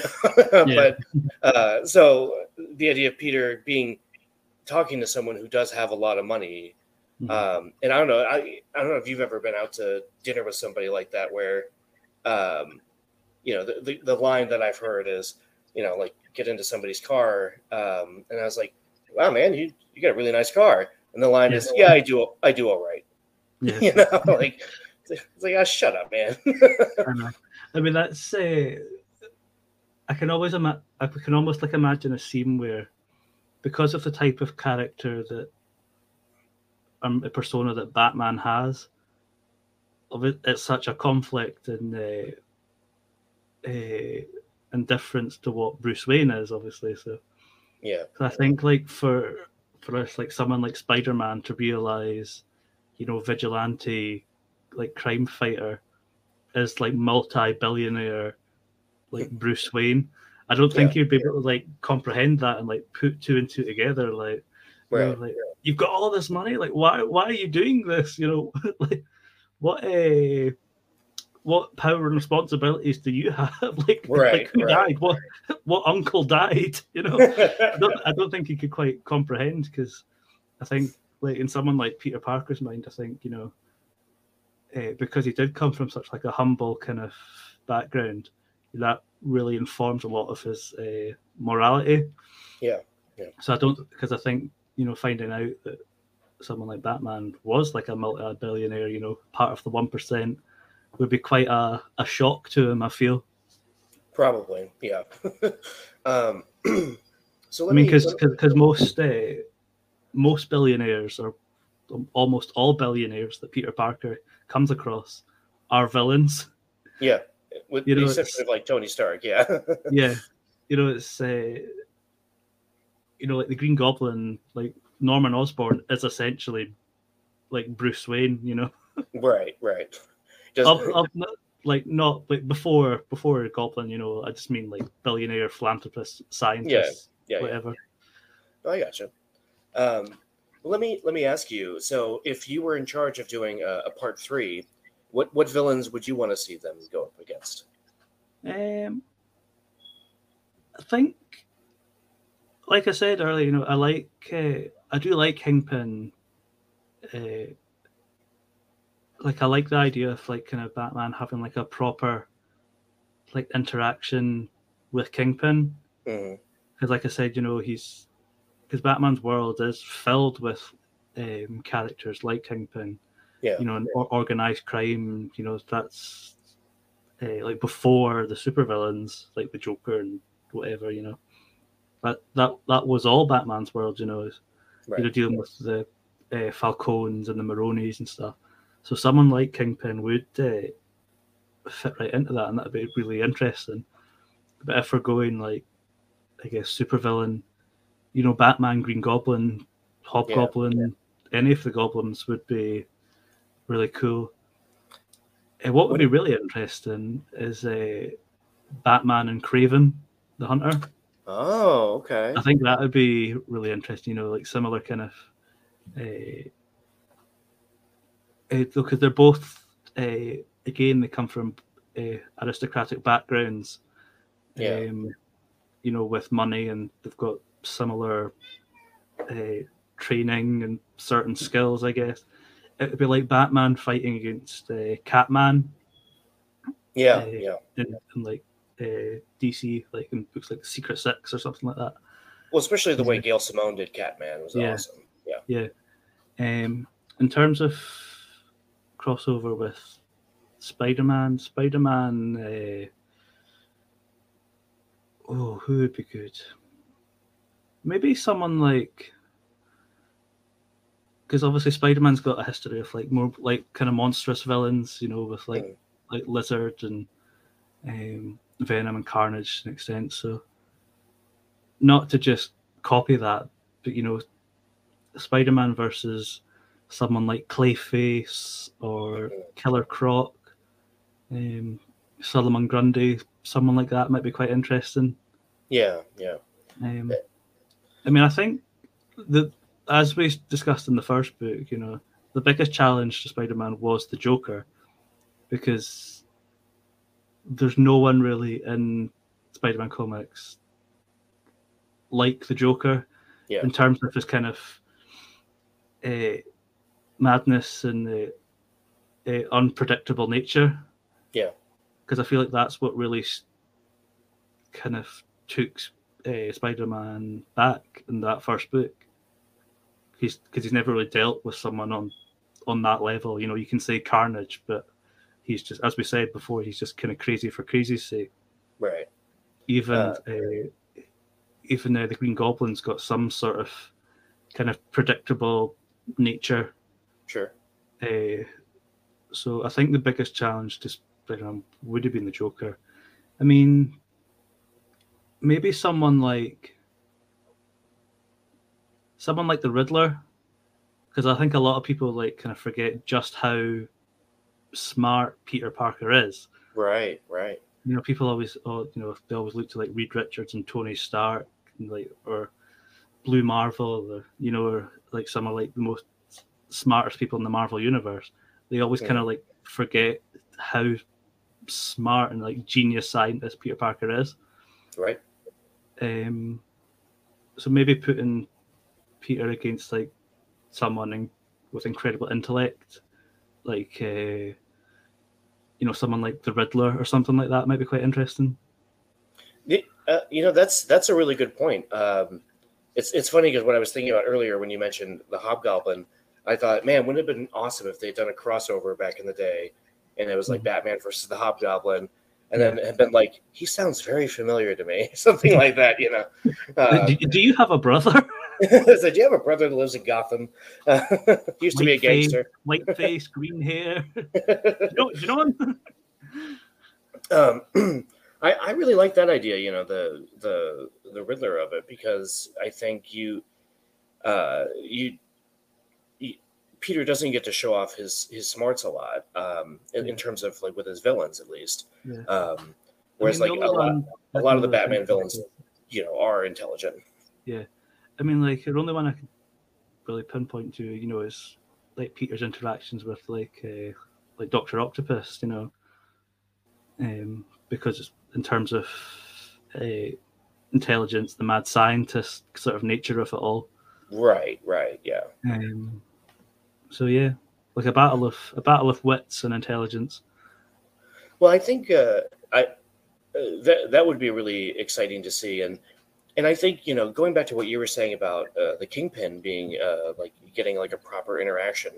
but uh, so the idea of Peter being talking to someone who does have a lot of money, Mhm. um, and I don't know, I I don't know if you've ever been out to dinner with somebody like that where, um, you know, the, the the line that I've heard is, you know, like get into somebody's car, um, and I was like, wow, man, you you got a really nice car, and the line is, yeah, I do, I do all right. yeah. you know, like it's like, oh, shut up, man. I. I mean, that's. Uh, I can always ima- I can almost like imagine a scene where, because of the type of character that, um, a persona that Batman has, of it, it's such a conflict and uh, uh, indifference to what Bruce Wayne is, obviously. So, yeah, I think like for for us, like someone like Spider Man to realize, you know, vigilante, like crime fighter, is like multi billionaire, like Bruce Wayne. I don't think Yeah. you'd be able to like comprehend that and like put two and two together. Like, you know, like you've got all this money. Like, why why are you doing this? You know, like what a what power and responsibilities do you have? like, Right, like who right. died? What what uncle died? You know. I don't, I don't think he could quite comprehend because I think, like in someone like Peter Parker's mind, I think you know, uh, because he did come from such like a humble kind of background, that really informs a lot of his uh, morality. Yeah, yeah. So I don't because I think you know finding out that someone like Batman was like a multi-billionaire, you know, part of the one percent, would be quite a, a shock to him. I feel. Probably, yeah. um, so let I mean, me. because because most uh, most billionaires or almost all billionaires that Peter Parker comes across are villains. yeah, with you the know, exception of like Tony Stark, yeah, Yeah, you know it's uh, you know like the Green Goblin, like Norman Osborn is essentially like Bruce Wayne. You know, right, right. Of not, like not like before before Goblin. You know, I just mean like billionaire, philanthropist, scientist, yeah, yeah. whatever. I gotcha. Um, let me let me ask you. So, if you were in charge of doing a, a part three, what what villains would you want to see them go up against? Um, I think, like I said earlier, you know, I like, uh, I do like Kingpin. Uh, like I like the idea of like kind of Batman having like a proper, like interaction with Kingpin because, like I said, you know, he's because Batman's world is filled with um, characters like Kingpin, Yeah. you know, and or- organized crime. You know, that's uh, like before the supervillains, like the Joker and whatever. You know, but that that was all Batman's world. You know, is Right. you know dealing with the uh, Falcones and the Maronis and stuff. So someone like Kingpin would uh, fit right into that, and that'd be really interesting. But if we're going like, I guess supervillain, you know, Batman, Green Goblin, Hobgoblin, any of the goblins would be really cool. Uh, what would be really interesting is uh, Batman and Kraven, the Hunter. Oh, okay. I think that would be really interesting. You know, like similar kind of, uh, uh, because they're both uh, again they come from uh, aristocratic backgrounds. Yeah. Um, you know, with money and they've got similar uh, training and certain skills. I guess it would be like Batman fighting against uh, Catman Yeah, uh, yeah. in, in like uh, DC, like in books like Secret Six or something like that. Well, especially the way Gail Simone did Catman was Yeah. awesome. Yeah. Yeah. Um, in terms of crossover with Spider-Man, Spider-Man. Uh, oh, who would be good? Maybe someone like, because obviously Spider-Man's got a history of like more like kind of monstrous villains, you know, with like like Lizard and um, Venom and Carnage to an extent. So, not to just copy that, but you know, Spider-Man versus someone like Clayface or. Killer Croc, um, Solomon Grundy, someone like that might be quite interesting. Yeah, yeah. Um, I mean, I think that as we discussed in the first book, you know, the biggest challenge to Spider-Man was the Joker, because there's no one really in Spider-Man comics like the Joker Yeah. in terms of his kind of uh, madness and the uh, unpredictable nature. Yeah. because I feel like that's what really kind of took uh, Spider-Man back in that first book. He's because he's never really dealt with someone on on that level. You know, you can say Carnage, but he's just, as we said before, he's just kind of crazy for crazy's sake. Right. Even Uh, uh, even uh, the Green Goblin's got some sort of kind of predictable nature. Sure. Uh, so I think the biggest challenge to Spider-Man would have been the Joker. I mean, maybe someone like someone like the Riddler, because I think a lot of people like kind of forget just how smart Peter Parker is. Right, right. You know, people always, oh, you know, they always look to like Reed Richards and Tony Stark, and like or Blue Marvel, or you know, or like some of like the most smartest people in the Marvel universe. They always Yeah. kind of like forget how smart and like genius scientist Peter Parker is. Right. Um, so maybe putting Peter against like someone in, with incredible intellect, like uh, you know, someone like the Riddler or something like that might be quite interesting. Y- Uh, you know, that's that's a really good point. Um, it's it's funny because what I was thinking about earlier when you mentioned the Hobgoblin, I thought, man, wouldn't it have been awesome if they'd done a crossover back in the day, and it was like Mhm. Batman versus the Hobgoblin, and then had been like, he sounds very familiar to me, something like that, you know. Uh, do, do you have a brother? so, do you have a brother that lives in Gotham? Uh, used to be a White face, gangster. white face, green hair. you know, you know him? um, I, I really like that idea. You know, the the the Riddler of it because I think you, uh, you, you Peter doesn't get to show off his his smarts a lot, um, in, in terms of like with his villains at least. Yeah. Um, whereas I mean, like a lot, a lot of the Batman villains, you know, are intelligent. Yeah, I mean, like the only one I can really pinpoint to, you know, is like Peter's interactions with like uh, like Doctor Octopus, you know, um, because it's, in terms of uh, intelligence, the mad scientist sort of nature of it all. Right. Right. Yeah. Um, so yeah, like a battle of a battle of wits and intelligence. Well, I think uh, I uh, that that would be really exciting to see, and and I think you know going back to what you were saying about uh, the Kingpin being uh, like getting like a proper interaction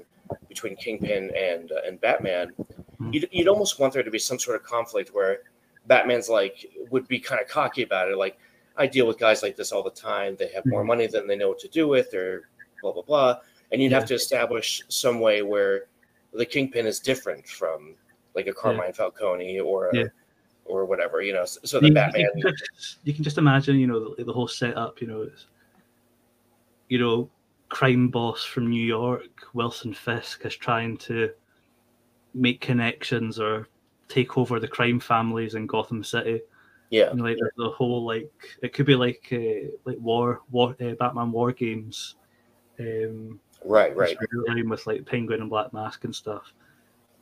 between Kingpin and uh, and Batman, Mhm. you'd, you'd almost want there to be some sort of conflict where Batman's like would be kind of cocky about it, like I deal with guys like this all the time. They have more Mhm. money than they know what to do with, or blah blah blah, and you'd have to establish some way where the Kingpin is different from like a Carmine Falcone or a, Yeah. or whatever, you know. So, so you, Batman, you, can just, you can just imagine, you know, the, the whole setup. You know, it's, you know, crime boss from New York, Wilson Fisk, is trying to make connections or take over the crime families in Gotham City. yeah, You know, like the, the whole like it could be like uh, like war war uh, Batman war games. Um, right, right, with like Penguin and Black Mask and stuff.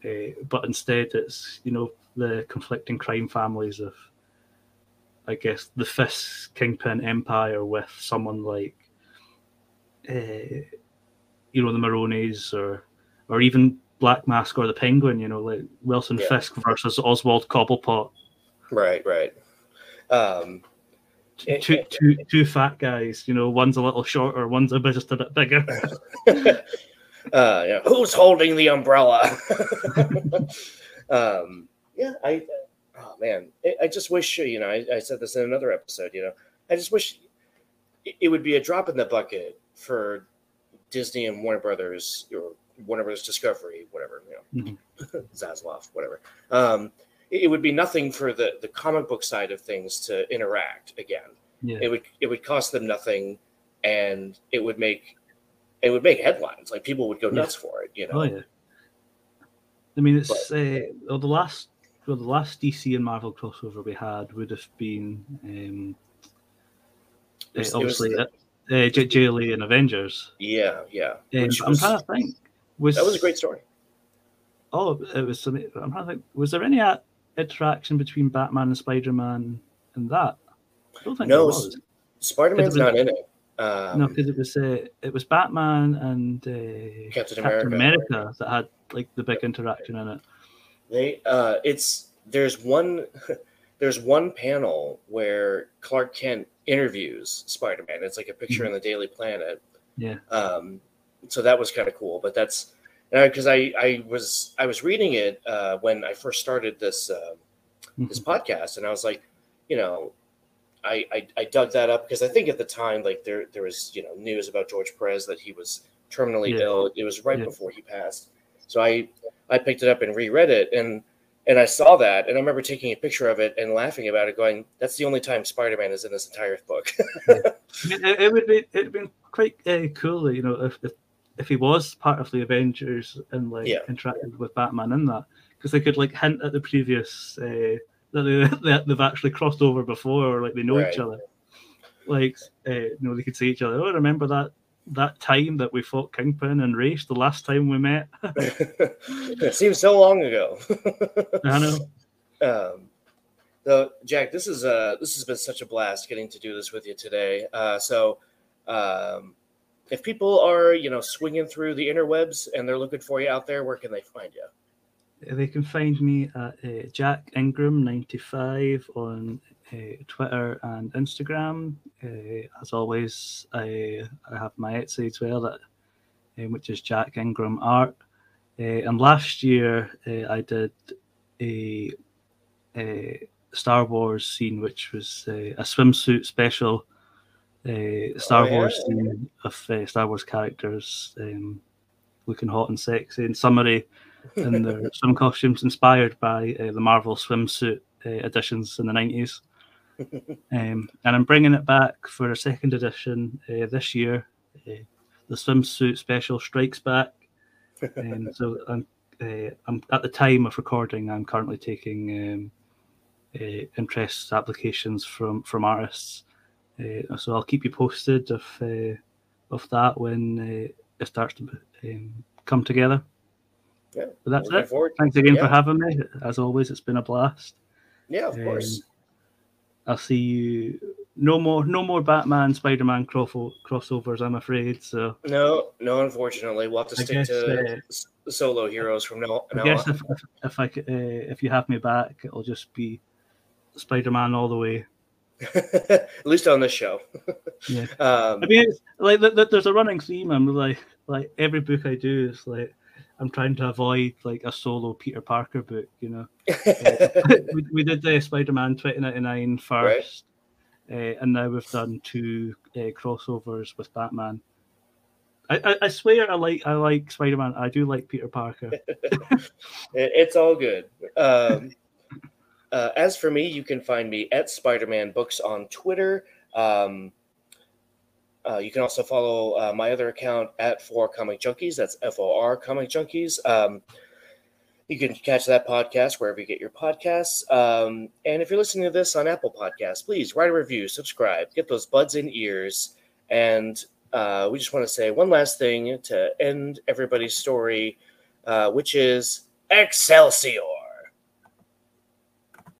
Uh, but instead, it's you know the conflicting crime families of, I guess, the Fisk Kingpin Empire with someone like, uh, you know, the Maronis or or even Black Mask or the Penguin. You know, like Wilson Yeah. Fisk versus Oswald Cobblepot. right, right. Um, Two, two, two fat guys. You know, one's a little shorter, one's a bit just a bit bigger. uh, yeah, who's holding the umbrella? um, yeah, I, oh man, I, I just wish, you know, I, I said this in another episode, you know, I just wish it, it would be a drop in the bucket for Disney and Warner Brothers or Warner Brothers Discovery, whatever, you know, Zaslav, whatever. Um, it, would be nothing for the, the comic book side of things to interact again Yeah, it would it would cost them nothing and it would make it would make headlines like people would go Yeah. nuts for it you know Oh yeah. I mean, it's uh, well, the last well, the last DC and Marvel crossover we had would have been um, It was- uh, it obviously the- uh, J- JLA and Avengers. yeah yeah Um, Which I'm was- trying to think. Was that was a great story Oh, it was. I'm trying to think. Was there any uh, interaction between Batman and Spider Man and that? I don't think No, there s- was. spider-man's not in it um, no, because it was uh, it was Batman and uh, Captain Captain America. America that had like the big interaction in it. they uh it's there's one there's one panel where clark kent interviews spider-man it's like a picture in the daily planet Mm-hmm. Yeah. um so that was kind of cool but that's because I, I was i was reading it uh when i first started this uh, this Mm-hmm. podcast and i was like you know I, I i dug that up because i think at the time like there there was you know news about george perez that he was terminally Yeah. ill it was right Yeah. before he passed so i i picked it up and reread it and and i saw that and i remember taking a picture of it and laughing about it going that's the only time spider-man is in this entire book I mean, it, it would be it'd been quite uh, cool, you know, if, if if he was part of the Avengers and like Yeah. interacted with Batman in that, because they could like hint at the previous uh, that they, they've actually crossed over before, or like they know Right. each other. Like, uh, you know, they could see each other. Oh, remember that that time that we fought Kingpin and Ra's the last time we met? it seems so long ago I know. Um, so Jack, this is uh this has been such a blast getting to do this with you today. Uh, so, um, if people are you know swinging through the interwebs and they're looking for you out there, where can they find you? They can find me at uh, Jack Ingram ninety five on uh, Twitter and Instagram. Uh, as always, I I have my Etsy as well, that um, which is Jack Ingram Art. Uh, and last year uh, I did a, a Star Wars scene, which was uh, a swimsuit special. Uh, Star Oh, yeah. Wars scene of uh, Star Wars characters um, looking hot and sexy. In summary, in their swim costumes inspired by uh, the Marvel swimsuit uh, editions in the 90s. Um, and I'm bringing it back for a second edition uh, this year. Uh, the swimsuit special strikes back. Um, so I'm, uh, I'm at the time of recording. I'm currently taking um, uh, interest applications from from artists. Uh, so I'll keep you posted of uh, of that when uh, it starts to um, come together. Yeah, But that's it. forward- Thanks again Yeah. for having me. As always, it's been a blast. Yeah, of course. Um, I'll see you. No more, no more Batman, Spider-Man crossover, crossovers. I'm afraid. So No, no, unfortunately, we'll have to I stick guess, to uh, solo heroes from now, I guess on. if if, if I uh, if you have me back, it'll just be Spider-Man all the way. At least on this show. Yeah. Um, I mean, it's, like th- th- there's a running theme. I'm like, like every book I do is like I'm trying to avoid like a solo Peter Parker book. You know, we, we did the Spider-Man 2099 first, uh, and now we've done two uh, crossovers with Batman. I, I, I swear I like I like Spider-Man. I do like Peter Parker. It's all good. Um, uh, as for me, you can find me at Spider-Man Books on Twitter. Um, uh, you can also follow uh, my other account at For Comic Junkies. That's F O R Comic Junkies. Um, you can catch that podcast wherever you get your podcasts. Um, and if you're listening to this on Apple Podcasts, please write a review, subscribe, get those buds in ears. And uh, we just want to say one last thing to end everybody's story, uh, which is Excelsior.